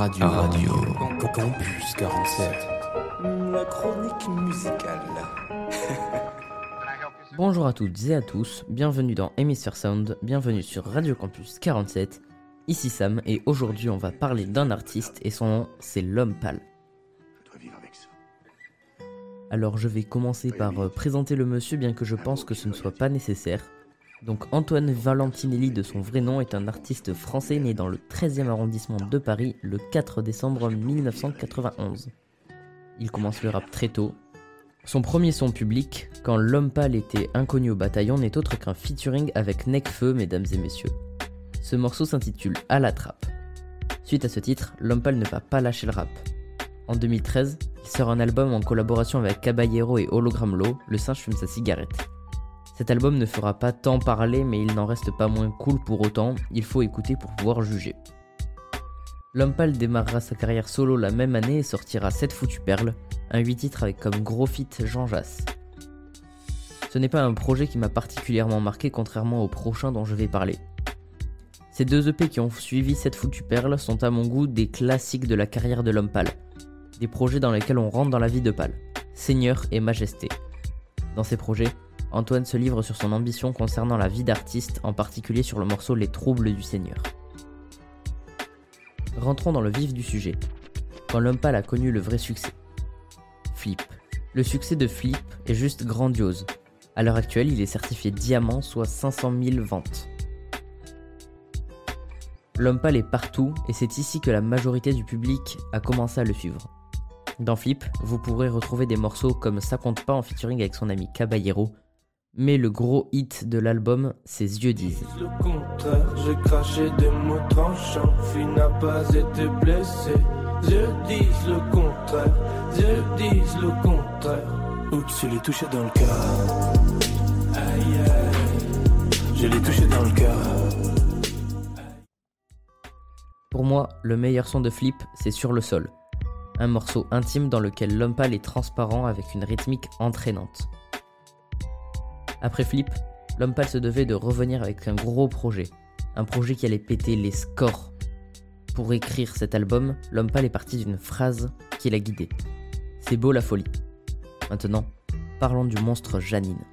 radio. Radio. Campus 47. La chronique musicale. Bonjour à toutes et à tous, bienvenue dans Hemisphere Sound, bienvenue sur Radio Campus 47. Ici Sam et aujourd'hui on va parler d'un artiste et son nom c'est L'Homme Pâle. Alors je vais commencer par euh, présenter le monsieur bien que je pense que ce ne soit pas nécessaire. Donc Antoine Valentinelli de son vrai nom est un artiste français né dans le 13e arrondissement de Paris le 4 décembre 1991. Il commence le rap très tôt. Son premier son public, quand l'homme pâle était inconnu au bataillon, n'est autre qu'un featuring avec Necfeu, mesdames et messieurs. Ce morceau s'intitule À la trappe. Suite à ce titre, l'homme pâle ne va pas lâcher le rap. En 2013, il sort un album en collaboration avec Caballero et Hologram Low, Le singe fume sa cigarette. Cet album ne fera pas tant parler, mais il n'en reste pas moins cool pour autant, il faut écouter pour pouvoir juger. Pâle démarrera sa carrière solo la même année et sortira 7 foutues perles, un 8 titres avec comme gros feat Jean Jass. Ce n'est pas un projet qui m'a particulièrement marqué contrairement au prochain dont je vais parler. Ces deux EP qui ont suivi cette foutue perle sont à mon goût des classiques de la carrière de l'homme pâle. Des projets dans lesquels on rentre dans la vie de Pâle, Seigneur et Majesté. Dans ces projets, Antoine se livre sur son ambition concernant la vie d'artiste, en particulier sur le morceau Les troubles du Seigneur. Rentrons dans le vif du sujet. Quand l'homme a connu le vrai succès. Flip. Le succès de Flip est juste grandiose. À l'heure actuelle, il est certifié diamant, soit 500 000 ventes. L'homme est partout et c'est ici que la majorité du public a commencé à le suivre. Dans Flip, vous pourrez retrouver des morceaux comme Ça compte pas en featuring avec son ami Caballero, mais le gros hit de l'album, Ses yeux disent. Le contraire, j'ai craché des mots tranchants, fille n'a pas été blessé. Dieu disent le contraire, Dieu disent le contraire. Oups, je l'ai touché dans le cœur. Aïe aïe, je l'ai touché dans le cœur. Pour moi, le meilleur son de Flip, c'est Sur le sol. Un morceau intime dans lequel l'homme pâle est transparent avec une rythmique entraînante. Après Flip, l'homme pâle se devait de revenir avec un gros projet. Un projet qui allait péter les scores. Pour écrire cet album, l'homme pâle est parti d'une phrase qui l'a guidé. C'est beau la folie. Maintenant, parlons du monstre Janine.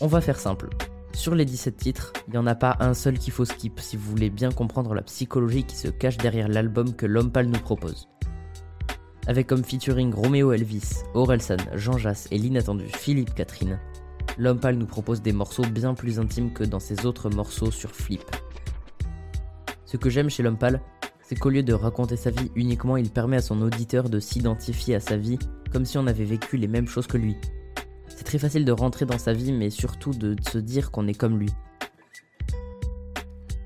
On va faire simple. Sur les 17 titres, il n'y en a pas un seul qu'il faut skip si vous voulez bien comprendre la psychologie qui se cache derrière l'album que l'homme pâle nous propose. Avec comme featuring Roméo Elvis, Orelsan, Jean Jass et l'inattendu Philippe Catherine, l'homme nous propose des morceaux bien plus intimes que dans ses autres morceaux sur Flip. Ce que j'aime chez l'homme c'est qu'au lieu de raconter sa vie uniquement, il permet à son auditeur de s'identifier à sa vie comme si on avait vécu les mêmes choses que lui. C'est très facile de rentrer dans sa vie, mais surtout de se dire qu'on est comme lui.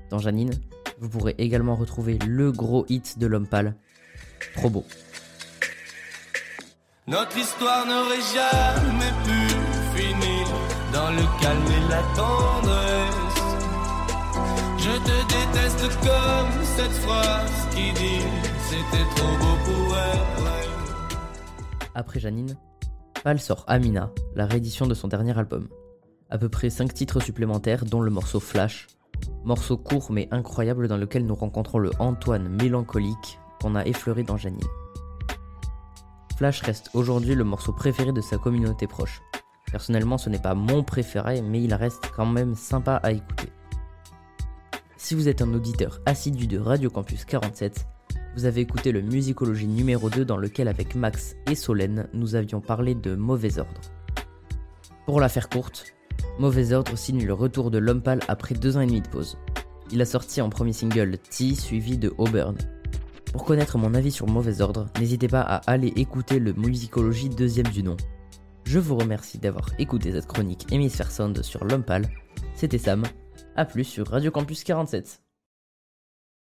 Dans Janine, vous pourrez également retrouver le gros hit de l'homme pâle. Notre histoire n'aurait jamais Après Janine, Pâle sort Amina, la réédition de son dernier album. À peu près 5 titres supplémentaires, dont le morceau Flash, morceau court mais incroyable dans lequel nous rencontrons le Antoine mélancolique qu'on a effleuré dans Janine. Flash reste aujourd'hui le morceau préféré de sa communauté proche. Personnellement, ce n'est pas mon préféré, mais il reste quand même sympa à écouter. Si vous êtes un auditeur assidu de Radio Campus 47, vous avez écouté le Musicologie numéro 2 dans lequel avec Max et Solène, nous avions parlé de Mauvais Ordre. Pour la faire courte, Mauvais Ordre signe le retour de l'homme pâle après deux ans et demi de pause. Il a sorti en premier single T suivi de Auburn. Pour connaître mon avis sur Mauvais Ordre, n'hésitez pas à aller écouter le Musicologie deuxième du nom. Je vous remercie d'avoir écouté cette chronique Hémisphère Sound sur l'homme pâle. C'était Sam. A plus sur Radio Campus 47.